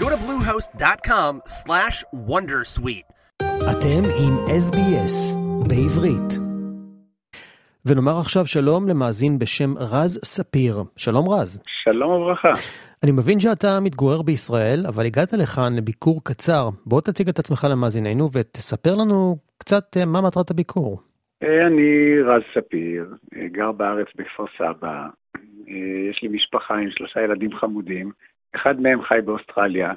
Go to bluehost.com/wondersuite. אתם עם SBS בעברית. ונאמר עכשיו שלום למאזין בשם רז ספיר. שלום רז. שלום וברכה. אני מבין שאתה מתגורר בישראל, אבל הגעת לכאן לביקור קצר. בוא תציג את עצמך למאזיננו ותספר לנו קצת אה, מה מטרת הביקור. אה, אני רז ספיר, אה, גר בארץ בכפר סבא. יש לי משפחה עם שלושה ילדים חמודים. אחד מהם חי באוסטרליה,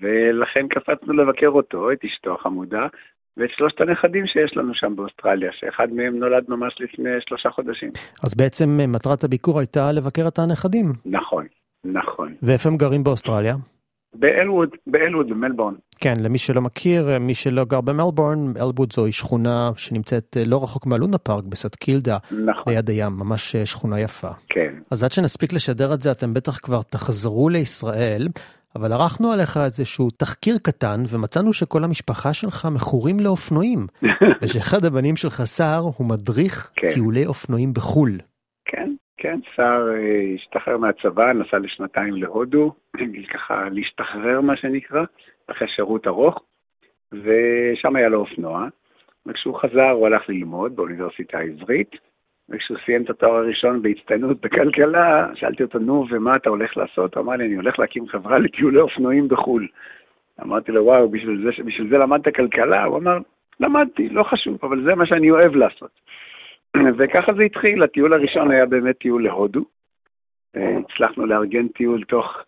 ולכן קפצנו לבקר אותו, את אשתו החמודה, ואת שלושת הנכדים שיש לנו שם באוסטרליה, שאחד מהם נולד ממש לפני שלושה חודשים. אז בעצם מטרת הביקור הייתה לבקר את הנכדים. נכון, נכון. ואיפה הם גרים באוסטרליה? באלווד, באלווד, במלבורן. כן, למי שלא מכיר, מי שלא גר במלבורן, אלווד זוהי שכונה שנמצאת לא רחוק מהלונה פארק בסט קילדה, נכון. ליד הים, ממש שכונה יפה. כן. אז עד שנספיק לשדר את זה, אתם בטח כבר תחזרו לישראל. אבל ערכנו עליך איזשהו תחקיר קטן, ומצאנו שכל המשפחה שלך מכורים לאופנועים, ושאחד הבנים שלך, סער, הוא מדריך כן. טיולי אופנועים בחו"ל. כן, כן, סער אה, השתחרר מהצבא, נסע לשנתיים להודו, ככה להשתחרר, מה שנקרא, אחרי שירות ארוך, ושם היה לו אופנוע, וכשהוא חזר הוא הלך ללמוד באוניברסיטה העברית, וכשהוא סיים את התואר הראשון בהצטיינות בכלכלה, שאלתי אותו, נו, ומה אתה הולך לעשות? הוא אמר לי, אני הולך להקים חברה לטיולי אופנועים בחו"ל. אמרתי לו, וואו, בשביל זה, בשביל זה למדת כלכלה? הוא אמר, למדתי, לא חשוב, אבל זה מה שאני אוהב לעשות. וככה זה התחיל, הטיול הראשון היה באמת טיול להודו. אה, הצלחנו לארגן טיול תוך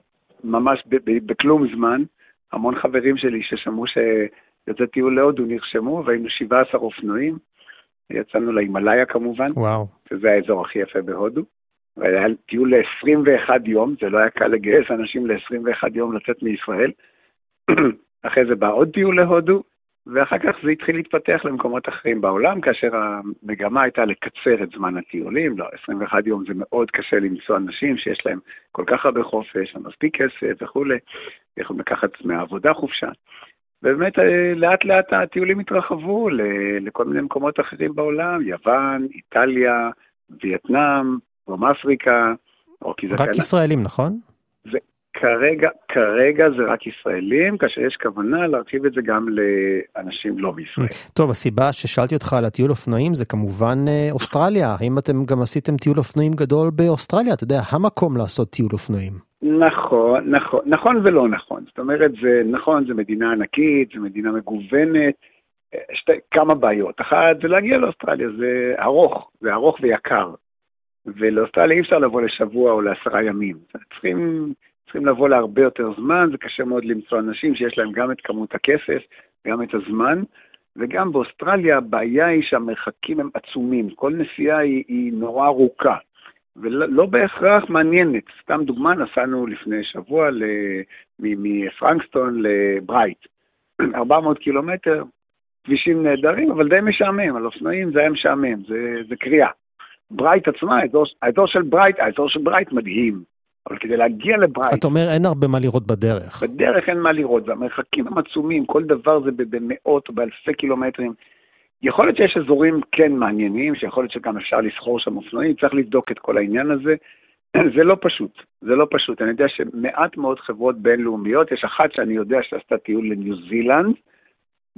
ממש בכלום זמן. המון חברים שלי ששמעו שיוצא טיול להודו נרשמו, והיינו 17 אופנועים. יצאנו להימאליה כמובן, וואו. שזה האזור הכי יפה בהודו. והיה טיול ל-21 יום, זה לא היה קל לגייס אנשים ל-21 יום לצאת מישראל. אחרי זה בא עוד טיול להודו, ואחר כך זה התחיל להתפתח למקומות אחרים בעולם, כאשר המגמה הייתה לקצר את זמן הטיולים. לא, 21 יום זה מאוד קשה למצוא אנשים שיש להם כל כך הרבה חופש, מספיק כסף וכולי, יכולים לקחת מהעבודה חופשה. ובאמת אה, לאט לאט הטיולים התרחבו לכל מיני מקומות אחרים בעולם, יוון, איטליה, וייטנאם, דרום אפריקה, רק קנדה. ישראלים, נכון? זה, כרגע, כרגע זה רק ישראלים, כאשר יש כוונה להרחיב את זה גם לאנשים לא בישראל. טוב, הסיבה ששאלתי אותך על הטיול אופנועים זה כמובן אה, אוסטרליה. האם אתם גם עשיתם טיול אופנועים גדול באוסטרליה? אתה יודע, המקום לעשות טיול אופנועים. נכון, נכון, נכון ולא נכון. זאת אומרת, זה נכון, זו מדינה ענקית, זו מדינה מגוונת, שתי, כמה בעיות. אחת, זה להגיע לאוסטרליה, זה ארוך, זה ארוך ויקר. ולאוסטרליה אי אפשר לבוא לשבוע או לעשרה ימים. צריכים, צריכים לבוא להרבה יותר זמן, זה קשה מאוד למצוא אנשים שיש להם גם את כמות הכסף, גם את הזמן. וגם באוסטרליה הבעיה היא שהמרחקים הם עצומים, כל נסיעה היא, היא נורא ארוכה. ולא בהכרח מעניינת. סתם דוגמה, נסענו לפני שבוע מפרנקסטון לברייט. 400 קילומטר, כבישים נהדרים, אבל די משעמם, על אופנועים זה היה משעמם, זה, זה קריאה. ברייט עצמה, האזור, האזור של ברייט, האזור של ברייט מדהים, אבל כדי להגיע לברייט... אתה אומר אין הרבה מה לראות בדרך. בדרך אין מה לראות, והמרחקים הם עצומים, כל דבר זה במאות או באלפי קילומטרים. יכול להיות שיש אזורים כן מעניינים, שיכול להיות שגם אפשר לסחור שם אופנועים, צריך לבדוק את כל העניין הזה. זה לא פשוט, זה לא פשוט. אני יודע שמעט מאוד חברות בינלאומיות, יש אחת שאני יודע שעשתה טיול לניו זילנד,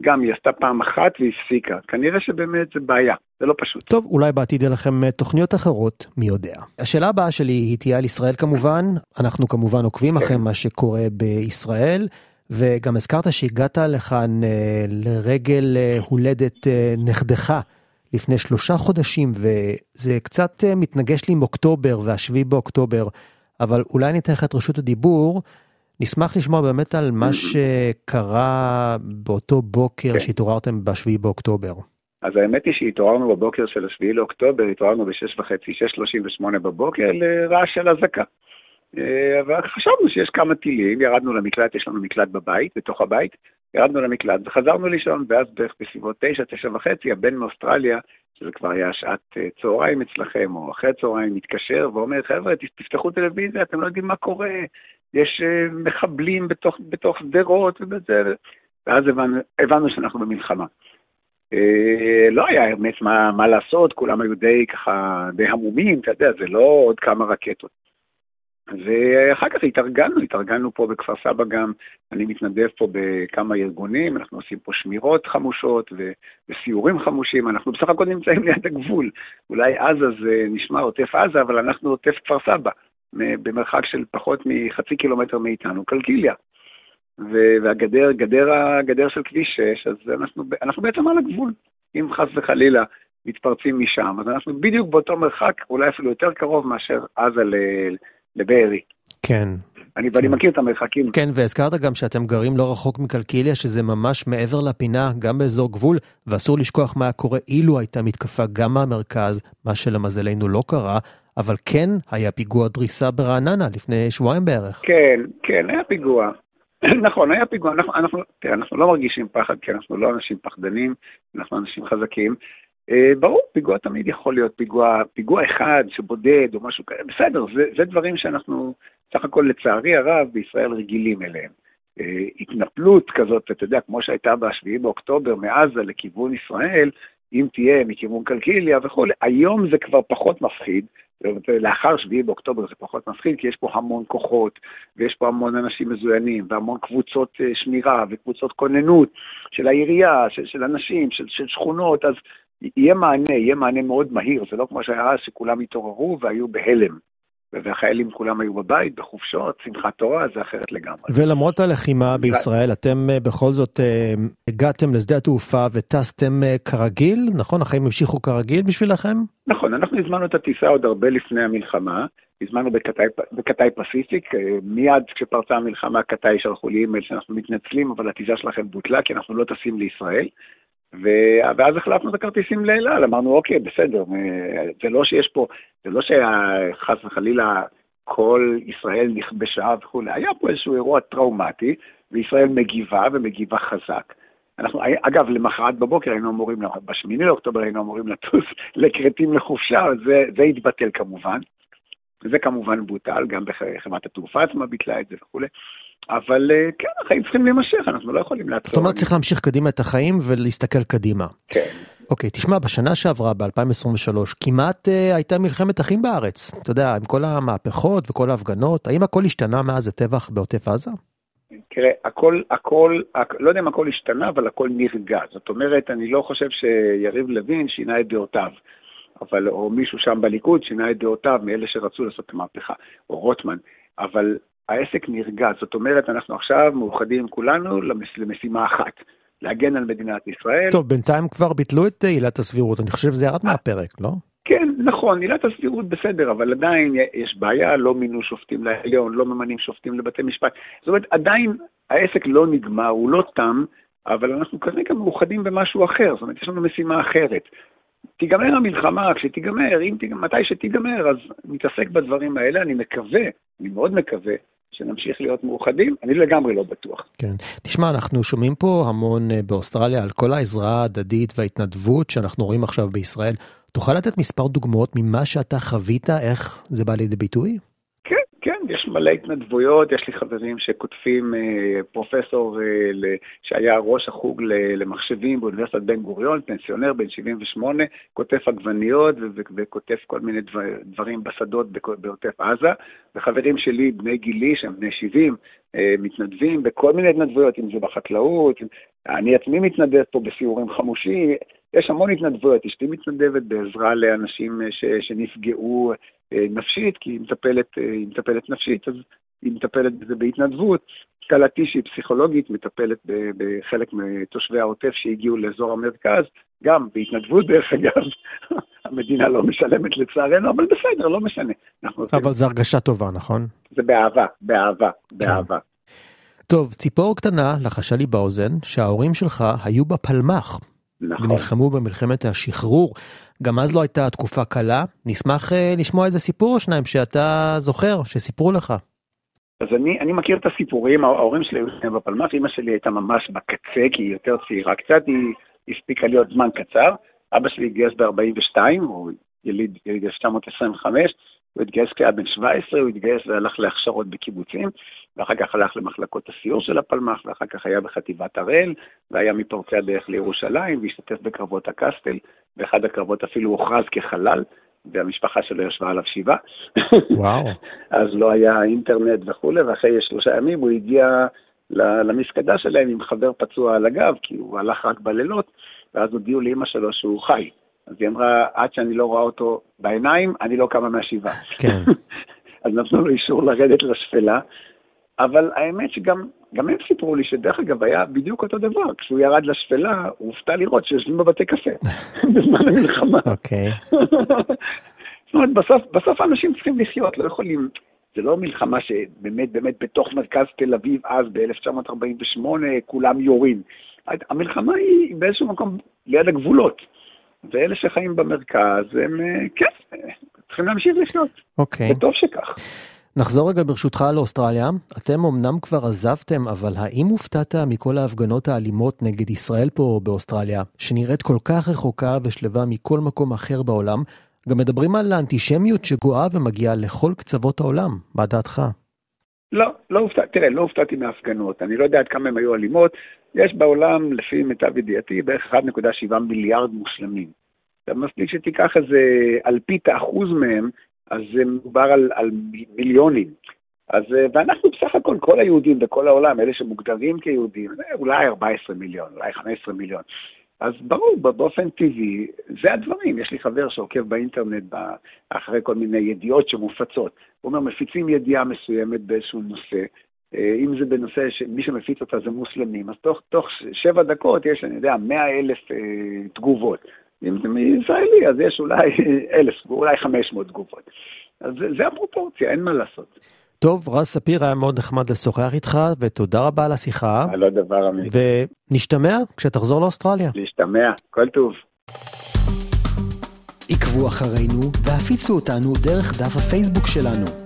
גם היא עשתה פעם אחת והפסיקה. כנראה שבאמת זה בעיה, זה לא פשוט. טוב, אולי בעתיד יהיה לכם אה, תוכניות אחרות, מי יודע. השאלה הבאה שלי היא תהיה על ישראל כמובן, אנחנו כמובן עוקבים כן. אחרי מה שקורה בישראל. וגם הזכרת שהגעת לכאן אה, לרגל אה, הולדת אה, נכדך לפני שלושה חודשים, וזה קצת מתנגש לי עם אוקטובר והשביעי באוקטובר, אבל אולי ניתן לך את רשות הדיבור. נשמח לשמוע באמת על מה שקרה באותו בוקר כן. שהתעוררתם בשביעי באוקטובר. אז האמת היא שהתעוררנו בבוקר של השביעי לאוקטובר, התעוררנו ב-6 וחצי, 6.38 בבוקר לרעש של אזעקה. אבל חשבנו שיש כמה טילים, ירדנו למקלט, יש לנו מקלט בבית, בתוך הבית, ירדנו למקלט וחזרנו לישון, ואז בערך בסביבות תשע, תשע וחצי, הבן מאוסטרליה, שזה כבר היה שעת צהריים אצלכם, או אחרי צהריים, מתקשר ואומר, חבר'ה, תפתחו טלוויזיה, אתם לא יודעים מה קורה, יש מחבלים בתוך שדרות ובזה, ואז הבנו, הבנו שאנחנו במלחמה. אה, לא היה באמת מה, מה לעשות, כולם היו די ככה, די המומים, אתה יודע, זה לא עוד כמה רקטות. ואחר כך התארגנו, התארגנו פה בכפר סבא גם, אני מתנדב פה בכמה ארגונים, אנחנו עושים פה שמירות חמושות וסיורים חמושים, אנחנו בסך הכל נמצאים ליד הגבול. אולי עזה זה נשמע עוטף עזה, אבל אנחנו עוטף כפר סבא, במרחק של פחות מחצי קילומטר מאיתנו, קלקיליה. והגדר, גדר, הגדר של כביש 6, אז אנחנו, אנחנו בעצם על הגבול. אם חס וחלילה מתפרצים משם, אז אנחנו בדיוק באותו מרחק, אולי אפילו יותר קרוב מאשר עזה לבארי. כן. אני, ואני כן. מכיר את המרחקים. כן, והזכרת גם שאתם גרים לא רחוק מקלקיליה, שזה ממש מעבר לפינה, גם באזור גבול, ואסור לשכוח מה היה קורה אילו הייתה מתקפה גם מהמרכז, מה שלמזלנו לא קרה, אבל כן היה פיגוע דריסה ברעננה לפני שבועיים בערך. כן, כן, היה פיגוע. נכון, היה פיגוע, אנחנו, אנחנו, תראה, אנחנו לא מרגישים פחד, כי אנחנו לא אנשים פחדנים, אנחנו אנשים חזקים. אה, ברור, פיגוע תמיד יכול להיות פיגוע, פיגוע אחד שבודד או משהו כזה, בסדר, זה, זה דברים שאנחנו, סך הכל לצערי הרב, בישראל רגילים אליהם. אה, התנפלות כזאת, אתה יודע, כמו שהייתה ב-7 באוקטובר מעזה לכיוון ישראל, אם תהיה מכיוון קלקיליה וכולי, היום זה כבר פחות מפחיד, לאחר 7 באוקטובר זה פחות מפחיד, כי יש פה המון כוחות, ויש פה המון אנשים מזוינים, והמון קבוצות אה, שמירה, וקבוצות כוננות של העירייה, של, של אנשים, של, של שכונות, אז יהיה מענה, יהיה מענה מאוד מהיר, זה לא כמו שהיה אז שכולם התעוררו והיו בהלם. והחיילים כולם היו בבית, בחופשות, שמחת תורה, זה אחרת לגמרי. ולמרות הלחימה בישראל, אתם אה, בכל זאת אה, הגעתם לשדה התעופה וטסתם אה, כרגיל, נכון? החיים המשיכו כרגיל בשבילכם? נכון, אנחנו הזמנו את הטיסה עוד הרבה לפני המלחמה, הזמנו בקטאי, בקטאי פסיפיק, מיד כשפרצה המלחמה קטאי שלחו לי אימייל שאנחנו מתנצלים, אבל הטיסה שלכם בוטלה כי אנחנו לא טסים לישראל. ואז החלפנו את הכרטיסים לאל על, אמרנו, אוקיי, בסדר, זה לא שיש פה, זה לא שחס וחלילה כל ישראל נכבשה וכולי, היה פה איזשהו אירוע טראומטי, וישראל מגיבה ומגיבה חזק. אנחנו, אגב, למחרת בבוקר היינו אמורים, בשמיני לאוקטובר היינו אמורים לטוס לכרתים לחופשה, זה, זה התבטל כמובן. זה כמובן בוטל, גם בחברת התעופה עצמה ביטלה את זה וכולי. אבל אה, כן, החיים צריכים להימשך, אנחנו לא יכולים לעצור. זאת אומרת, צריך להמשיך קדימה את החיים ולהסתכל קדימה. כן. אוקיי, תשמע, בשנה שעברה, ב-2023, כמעט uh, הייתה מלחמת אחים בארץ. אתה יודע, עם כל המהפכות וכל ההפגנות, האם הכל השתנה מאז הטבח בעוטף עזה? תראה, הכל, הכל, הכ... לא יודע אם הכל השתנה, אבל הכל נרגע. זאת אומרת, אני לא חושב שיריב לוין שינה את דעותיו. אבל, או מישהו שם בליכוד שינה את דעותיו מאלה שרצו לעשות את המהפכה, או רוטמן. אבל העסק נרגע, זאת אומרת, אנחנו עכשיו מאוחדים כולנו למש, למשימה אחת, להגן על מדינת ישראל. טוב, בינתיים כבר ביטלו את עילת הסבירות, אני חושב שזה ירד מהפרק, לא? כן, נכון, עילת הסבירות בסדר, אבל עדיין יש בעיה, לא מינו שופטים לעליון, לא ממנים שופטים לבתי משפט. זאת אומרת, עדיין העסק לא נגמר, הוא לא תם, אבל אנחנו כרגע מאוחדים במשהו אחר, זאת אומרת, יש לנו משימה אחרת. תיגמר המלחמה, כשתיגמר, אם תיגמר, מתי שתיגמר, אז נתעסק בדברים האלה, אני מקווה, אני מאוד מקווה, שנמשיך להיות מאוחדים, אני לגמרי לא בטוח. כן. תשמע, אנחנו שומעים פה המון אה, באוסטרליה על כל העזרה ההדדית וההתנדבות שאנחנו רואים עכשיו בישראל. תוכל לתת מספר דוגמאות ממה שאתה חווית, איך זה בא לידי ביטוי? מלא התנדבויות, יש לי חברים שכותבים, אה, פרופסור אה, שהיה ראש החוג למחשבים באוניברסיטת בן גוריון, פנסיונר בן 78, כותב עגבניות וכותב כל מיני דברים בשדות בעוטף עזה, וחברים שלי, בני גילי, שהם בני 70, אה, מתנדבים בכל מיני התנדבויות, אם זה בחקלאות, אני עצמי מתנדב פה בסיורים חמושים, יש המון התנדבויות, אשתי מתנדבת בעזרה לאנשים ש, שנפגעו אה, נפשית, כי היא מטפלת, אה, היא מטפלת נפשית, אז היא מטפלת בזה בהתנדבות. כלתי שהיא פסיכולוגית, מטפלת בחלק מתושבי העוטף שהגיעו לאזור המרכז, גם בהתנדבות דרך אגב. המדינה לא משלמת לצערנו, אבל בסדר, לא משנה. אבל זו הרגשה טובה, נכון? זה באהבה, באהבה, כן. באהבה. טוב, ציפור קטנה לחשה לי באוזן שההורים שלך היו בפלמ"ח. נכון. ונלחמו במלחמת השחרור. גם אז לא הייתה תקופה קלה. נשמח לשמוע איזה סיפור או שניים שאתה זוכר, שסיפרו לך. אז אני, אני מכיר את הסיפורים, ההורים שלי היו בפלמ"ח, אמא שלי הייתה ממש בקצה, כי היא יותר צעירה קצת, היא הספיקה להיות זמן קצר. אבא שלי התגייס ב-42, הוא יליד 1925, הוא התגייס כשהיה בן 17, הוא התגייס והלך להכשרות בקיבוצים, ואחר כך הלך למחלקות הסיור של הפלמ"ח, ואחר כך היה בחטיבת הראל, והיה מפורצי הדרך לירושלים, והשתתף בקרבות הקסטל, באחד הקרבות אפילו הוכרז כחלל, והמשפחה שלו ישבה עליו שבעה. וואו. אז לא היה אינטרנט וכולי, ואחרי שלושה ימים הוא הגיע למסקדה שלהם עם חבר פצוע על הגב, כי הוא הלך רק בלילות, ואז הודיעו לאמא שלו שהוא חי. אז היא אמרה, עד שאני לא רואה אותו בעיניים, אני לא קמה מהשבעה. כן. אז נתנו לו אישור לרדת לשפלה, אבל האמת שגם גם הם סיפרו לי שדרך אגב היה בדיוק אותו דבר, כשהוא ירד לשפלה, הוא הופתע לראות שיושבים בבתי קפה, בזמן המלחמה. אוקיי. זאת אומרת, בסוף, בסוף האנשים צריכים לחיות, לא יכולים, זה לא מלחמה שבאמת באמת בתוך מרכז תל אביב אז, ב-1948, כולם יורים. המלחמה היא באיזשהו מקום ליד הגבולות. ואלה שחיים במרכז, הם אה, כן, צריכים להמשיך לחיות. אוקיי. וטוב שכך. נחזור רגע ברשותך לאוסטרליה. אתם אמנם כבר עזבתם, אבל האם הופתעת מכל ההפגנות האלימות נגד ישראל פה באוסטרליה, שנראית כל כך רחוקה ושלווה מכל מקום אחר בעולם? גם מדברים על האנטישמיות שגואה ומגיעה לכל קצוות העולם. מה דעתך? לא, לא הופתעתי, תראה, לא הופתעתי מהפגנות, אני לא יודע עד כמה הן היו אלימות. יש בעולם, לפי מיטב ידיעתי, בערך 1.7 מיליארד מוסלמים. עכשיו, מספיק שתיקח איזה אלפית האחוז מהם, אז זה מדובר על, על מיליונים. אז, ואנחנו בסך הכל, כל היהודים בכל העולם, אלה שמוגדרים כיהודים, אולי 14 מיליון, אולי 15 מיליון. אז ברור, באופן טבעי, זה הדברים. יש לי חבר שעוקב באינטרנט אחרי כל מיני ידיעות שמופצות. הוא אומר, מפיצים ידיעה מסוימת באיזשהו נושא, אה, אם זה בנושא שמי שמפיץ אותה זה מוסלמים, אז תוך, תוך שבע דקות יש, אני יודע, מאה אלף אה, תגובות. אם זה מישראלי, אז יש אולי אלף, אולי חמש מאות תגובות. אז זה, זה הפרופורציה, אין מה לעשות. טוב, רז ספיר היה מאוד נחמד לשוחח איתך, ותודה רבה על השיחה. על הדבר אמין. ונשתמע כשתחזור לאוסטרליה. להשתמע, כל טוב. עקבו אחרינו והפיצו אותנו דרך דף הפייסבוק שלנו.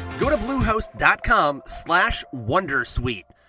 Go to bluehost.com slash wondersuite.